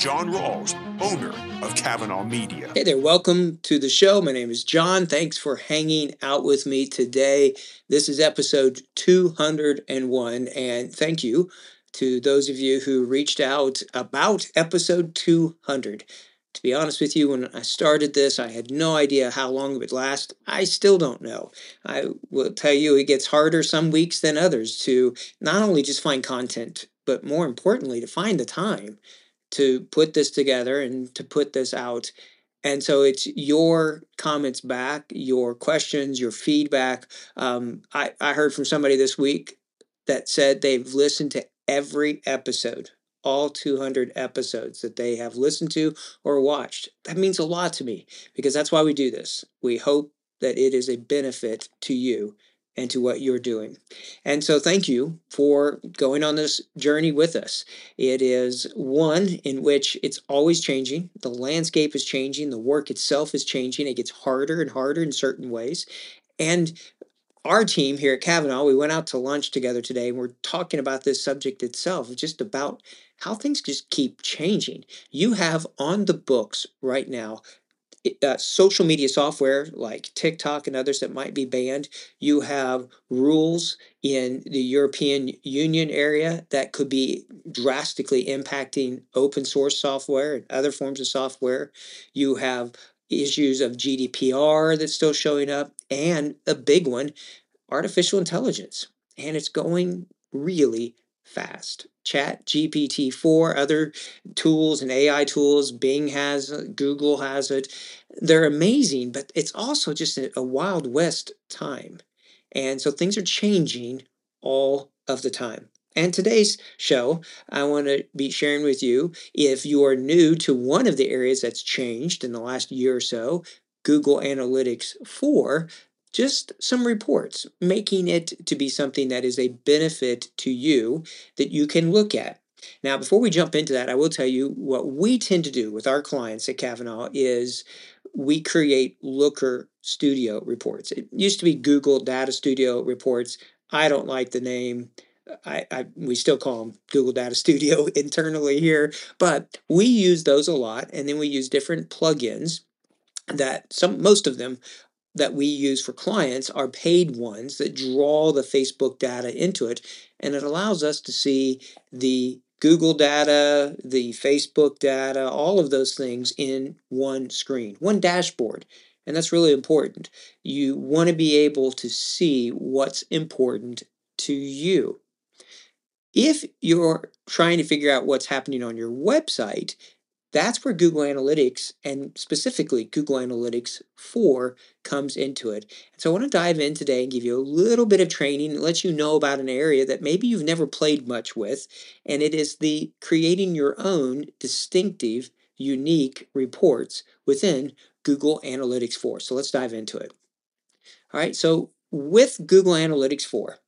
Jon Ralls, owner of Kavanaugh Media. Hey there, welcome to the show. My name is Jon. Thanks for hanging out with me today. This is episode 201, and thank you to those of you who reached out about episode 200. To be honest with you, when I started this, I had no idea how long it would last. I still don't know. I will tell you, it gets harder some weeks than others to not only just find content, but more importantly, to find the time to put this together and to put this out. And so it's your comments back, your questions, your feedback. Um, I, I heard from somebody this week that said they've listened to every episode, all 200 episodes that they have listened to or watched. That means a lot to me because that's why we do this. We hope that it is a benefit to you and to what you're doing. And so, thank you for going on this journey with us. It is one in which it's always changing. The landscape is changing. The work itself is changing. It gets harder and harder in certain ways. And our team here at Kavanaugh, we went out to lunch together today and we're talking about this subject itself, just about how things just keep changing. You have on the books right now uh, social media software like TikTok and others that might be banned. You have rules in the European Union area that could be drastically impacting open source software and other forms of software. You have issues of GDPR that's still showing up, and a big one, artificial intelligence. And it's going really fast. Chat GPT 4, other tools and AI tools, Bing has Google has it. They're amazing, but it's also just a, a wild west time. And so things are changing all of the time. And today's show, I want to be sharing with you if you are new to one of the areas that's changed in the last year or so, Google Analytics 4, just some reports, making it to be something that is a benefit to you that you can look at. Now, before we jump into that, I will tell you what we tend to do with our clients at Kavanaugh is we create Looker Studio reports. It used to be Google Data Studio reports. I don't like the name. I, I, we still call them Google Data Studio internally here, but we use those a lot, and then we use different plugins that some most of them that we use for clients are paid ones that draw the Facebook data into it, and it allows us to see the Google data, the Facebook data, all of those things in one screen, one dashboard. And that's really important. You want to be able to see what's important to you. If you're trying to figure out what's happening on your website, that's where Google Analytics and specifically Google Analytics 4 comes into it. So I want to dive in today and give you a little bit of training and let you know about an area that maybe you've never played much with, and it is the creating your own distinctive, unique reports within Google Analytics 4. So let's dive into it. All right, so with Google Analytics 4,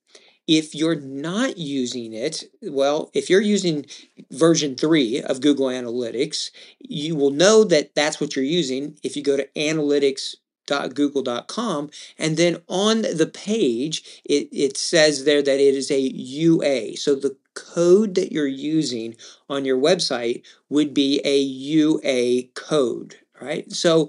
if you're not using it, well, if you're using version 3 of Google Analytics, you will know that that's what you're using if you go to analytics.google.com and then on the page it, it says there that it is a UA. So the code that you're using on your website would be a UA code right? So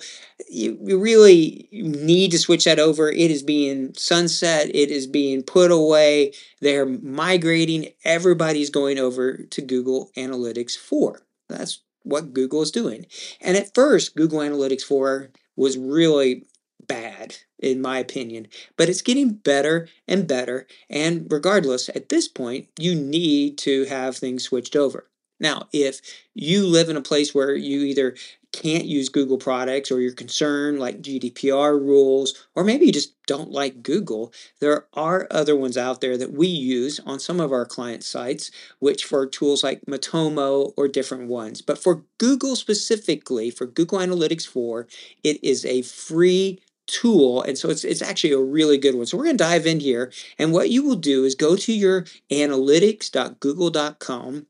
you, you really need to switch that over. It is being sunset, it is being put away. They're migrating. Everybody's going over to Google Analytics 4. That's what Google is doing. And at first, Google Analytics 4 was really bad, in my opinion. But it's getting better and better. And regardless, at this point, you need to have things switched over. Now, if you live in a place where you either can't use Google products or you're concerned like GDPR rules, or maybe you just don't like Google, there are other ones out there that we use on some of our client sites, which for tools like Matomo or different ones. But for Google specifically, for Google Analytics 4, it is a free tool. And so it's, it's actually a really good one. So we're going to dive in here. And what you will do is go to your analytics.google.com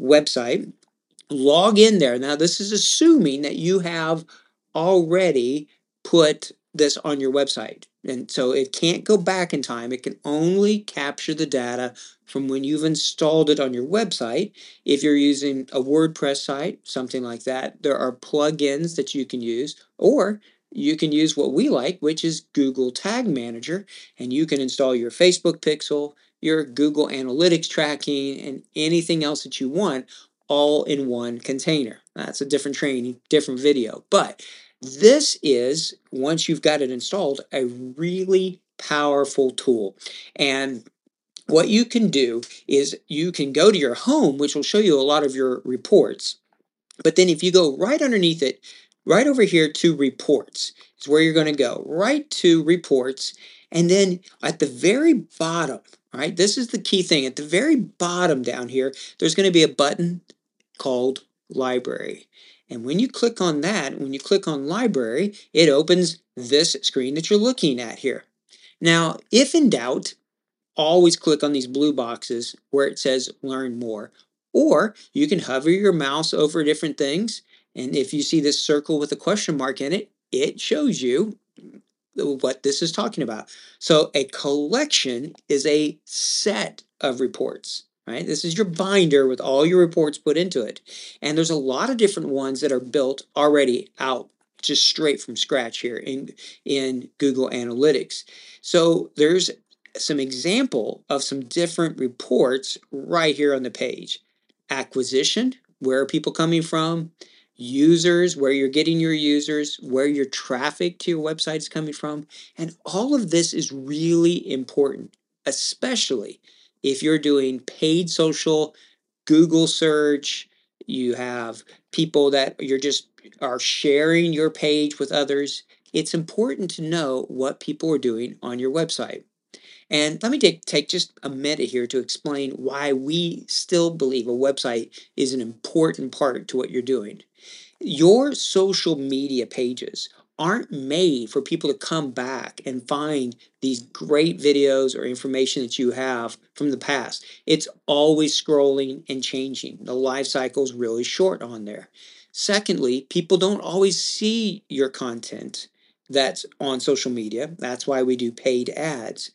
website, log in there. Now, this is assuming that you have already put this on your website. And so it can't go back in time. It can only capture the data from when you've installed it on your website. If you're using a WordPress site, something like that, there are plugins that you can use, or you can use what we like, which is Google Tag Manager, and you can install your Facebook pixel, your Google Analytics tracking, and anything else that you want all in one container. That's a different training, different video. But this is, once you've got it installed, a really powerful tool. And what you can do is you can go to your home, which will show you a lot of your reports. But then if you go right underneath it, right over here to reports is where you're going to go. Right to reports. And then at the very bottom, right, this is the key thing. At the very bottom down here, there's going to be a button called library. And when you click on that, when you click on library, it opens this screen that you're looking at here. Now, if in doubt, always click on these blue boxes where it says learn more. Or you can hover your mouse over different things. And if you see this circle with a question mark in it, it shows you what this is talking about. So a collection is a set of reports right? This is your binder with all your reports put into it. And there's a lot of different ones that are built already out just straight from scratch here in, in Google Analytics. So there's some example of some different reports right here on the page. Acquisition, where are people coming from? Users, where you're getting your users, where your traffic to your website is coming from. And all of this is really important, especially if you're doing paid social, Google search, you have people that you're just are sharing your page with others, it's important to know what people are doing on your website. And let me take, take just a minute here to explain why we still believe a website is an important part to what you're doing. Your social media pages aren't made for people to come back and find these great videos or information that you have from the past. It's always scrolling and changing. The life cycle is really short on there. Secondly, people don't always see your content that's on social media. That's why we do paid ads.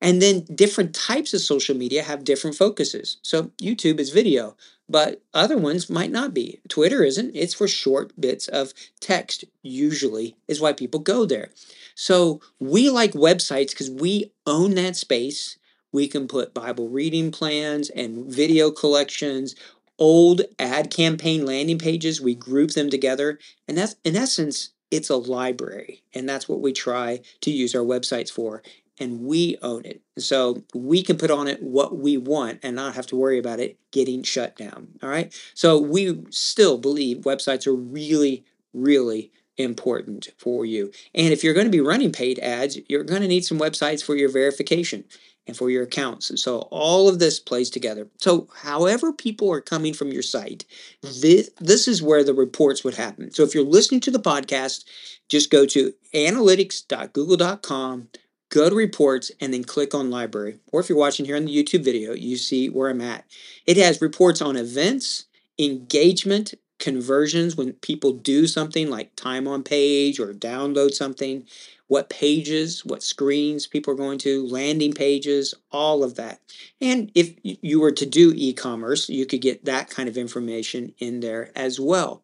And then different types of social media have different focuses. So YouTube is video, but other ones might not be. Twitter isn't. It's for short bits of text, usually, is why people go there. So we like websites because we own that space. We can put Bible reading plans and video collections, old ad campaign landing pages. We group them together. And that's, in essence, it's a library. And that's what we try to use our websites for and we own it. So we can put on it what we want and not have to worry about it getting shut down. All right. So we still believe websites are really, really important for you. And if you're going to be running paid ads, you're going to need some websites for your verification and for your accounts. So all of this plays together. So however people are coming from your site, this, this is where the reports would happen. So if you're listening to the podcast, just go to analytics.google.com go to reports and then click on library. Or if you're watching here on the YouTube video, you see where I'm at. It has reports on events, engagement, conversions when people do something like time on page or download something, what pages, what screens people are going to, landing pages, all of that. And if you were to do e commerce, you could get that kind of information in there as well.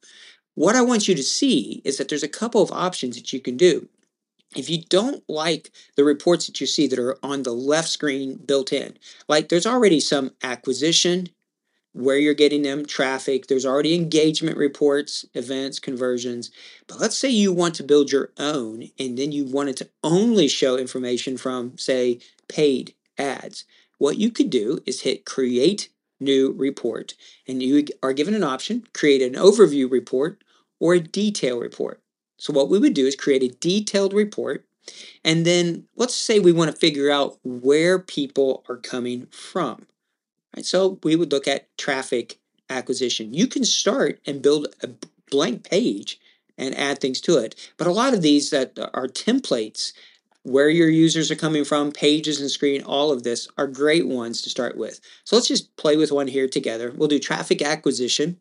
What I want you to see is that there's a couple of options that you can do. If you don't like the reports that you see that are on the left screen built in, like there's already some acquisition, where you're getting them, traffic, there's already engagement reports, events, conversions. But let's say you want to build your own and then you wanted to only show information from, say, paid ads. What you could do is hit create new report and you are given an option create an overview report or a detail report. So what we would do is create a detailed report and then let's say we want to figure out where people are coming from. Right? So we would look at traffic acquisition. You can start and build a blank page and add things to it. But a lot of these that are templates, where your users are coming from, pages and screen, all of this are great ones to start with. So let's just play with one here together. We'll do traffic acquisition,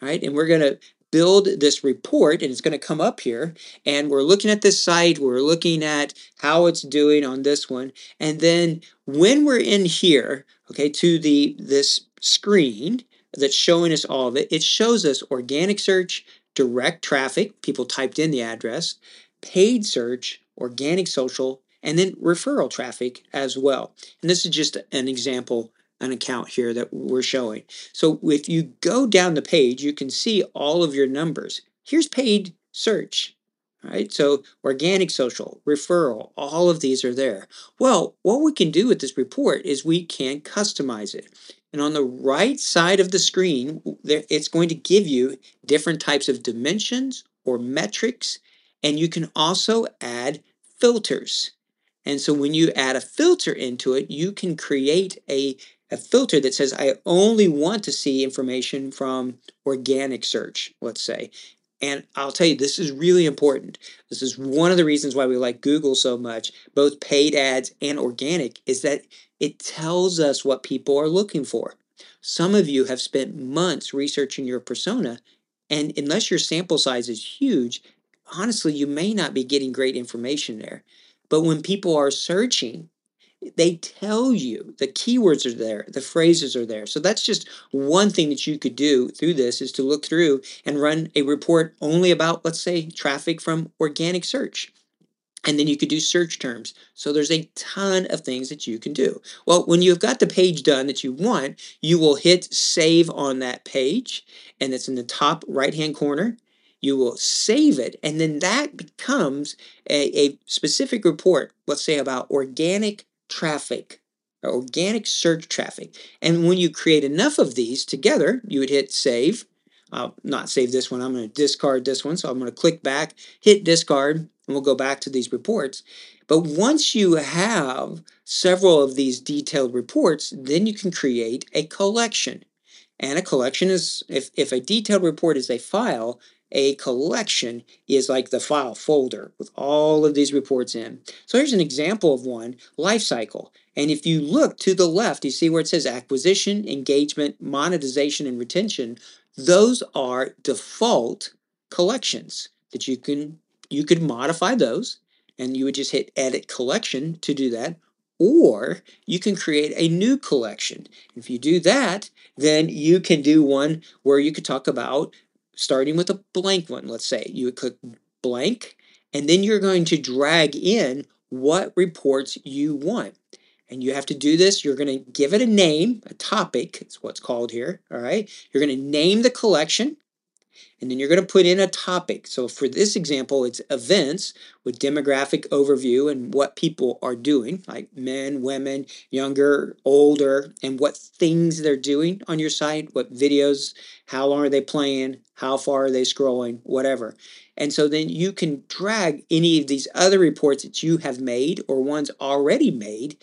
right? And we're going to build this report and it's going to come up here and we're looking at this site we're looking at how it's doing on this one and then when we're in here okay to the this screen that's showing us all of it it shows us organic search direct traffic people typed in the address paid search organic social, and then referral traffic as well. And this is just an example, an account here that we're showing. So if you go down the page, you can see all of your numbers. Here's paid search. Right, so organic social, referral, all of these are there. Well, what we can do with this report is we can customize it. And on the right side of the screen, it's going to give you different types of dimensions or metrics. And you can also add filters. And so when you add a filter into it, you can create a, a filter that says, I only want to see information from organic search, let's say. And I'll tell you, this is really important. This is one of the reasons why we like Google so much, both paid ads and organic, is that it tells us what people are looking for. Some of you have spent months researching your persona, and unless your sample size is huge, honestly, you may not be getting great information there. But when people are searching, they tell you the keywords are there, the phrases are there. So that's just one thing that you could do through this is to look through and run a report only about, let's say, traffic from organic search. And then you could do search terms. So there's a ton of things that you can do. Well, when you've got the page done that you want, you will hit save on that page, and it's in the top right hand corner you will save it, and then that becomes a, a specific report, let's say about organic traffic, uh, organic search traffic. And when you create enough of these together, you would hit save. I'll not save this one, I'm going to discard this one. So I'm going to click back, hit discard, and we'll go back to these reports. But once you have several of these detailed reports, then you can create a collection. And a collection is, if, if a detailed report is a file, a collection is like the file folder with all of these reports in. So here's an example of one, life cycle. And if you look to the left, you see where it says acquisition, engagement, monetization, and retention. Those are default collections that you can you could modify those and you would just hit edit collection to do that or you can create a new collection. If you do that, then you can do one where you could talk about starting with a blank one, let's say. You would click blank, and then you're going to drag in what reports you want. And you have to do this. You're going to give it a name, a topic, it's what's called here. All right. You're going to name the collection and then you're going to put in a topic. So for this example, it's events with demographic overview and what people are doing, like men, women, younger, older, and what things they're doing on your site, what videos, how long are they playing, how far are they scrolling, whatever. And so then you can drag any of these other reports that you have made or ones already made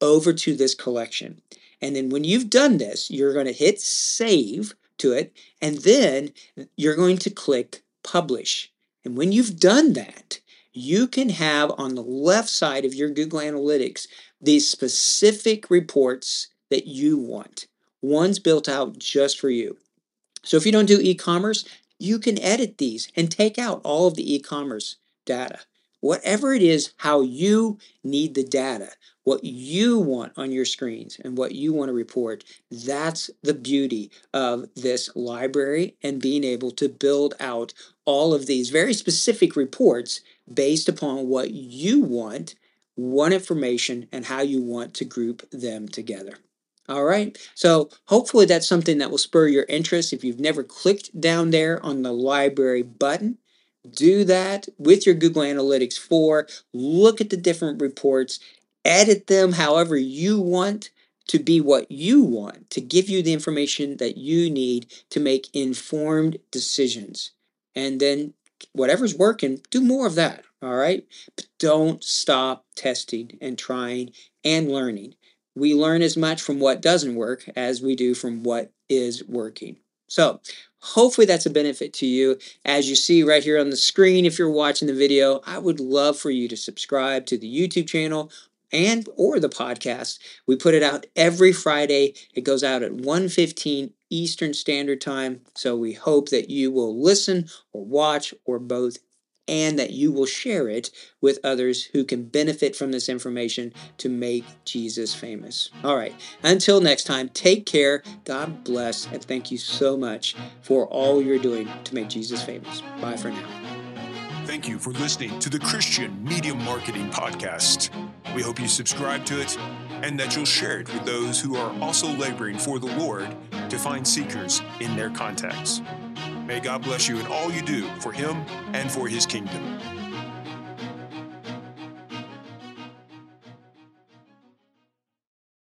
over to this collection. And then when you've done this, you're going to hit save to it, and then you're going to click publish. And when you've done that, you can have on the left side of your Google Analytics these specific reports that you want. One's built out just for you. So if you don't do e commerce, you can edit these and take out all of the e commerce data. Whatever it is, how you need the data what you want on your screens and what you want to report. That's the beauty of this library and being able to build out all of these very specific reports based upon what you want, what information, and how you want to group them together. All right, so hopefully that's something that will spur your interest. If you've never clicked down there on the library button, do that with your Google Analytics 4. Look at the different reports edit them however you want to be what you want, to give you the information that you need to make informed decisions. And then whatever's working, do more of that. All right. But don't stop testing and trying and learning. We learn as much from what doesn't work as we do from what is working. So, hopefully, that's a benefit to you. As you see right here on the screen, if you're watching the video, I would love for you to subscribe to the YouTube channel and or the podcast. We put it out every Friday. It goes out at 1:15 Eastern Standard Time. So we hope that you will listen or watch or both and that you will share it with others who can benefit from this information to make Jesus famous. All right, until next time, take care, God bless, and thank you so much for all you're doing to make Jesus famous. Bye for now. Thank you for listening to the Christian Media Marketing Podcast. We hope you subscribe to it and that you'll share it with those who are also laboring for the Lord to find seekers in their contacts. May God bless you in all you do for Him and for His kingdom.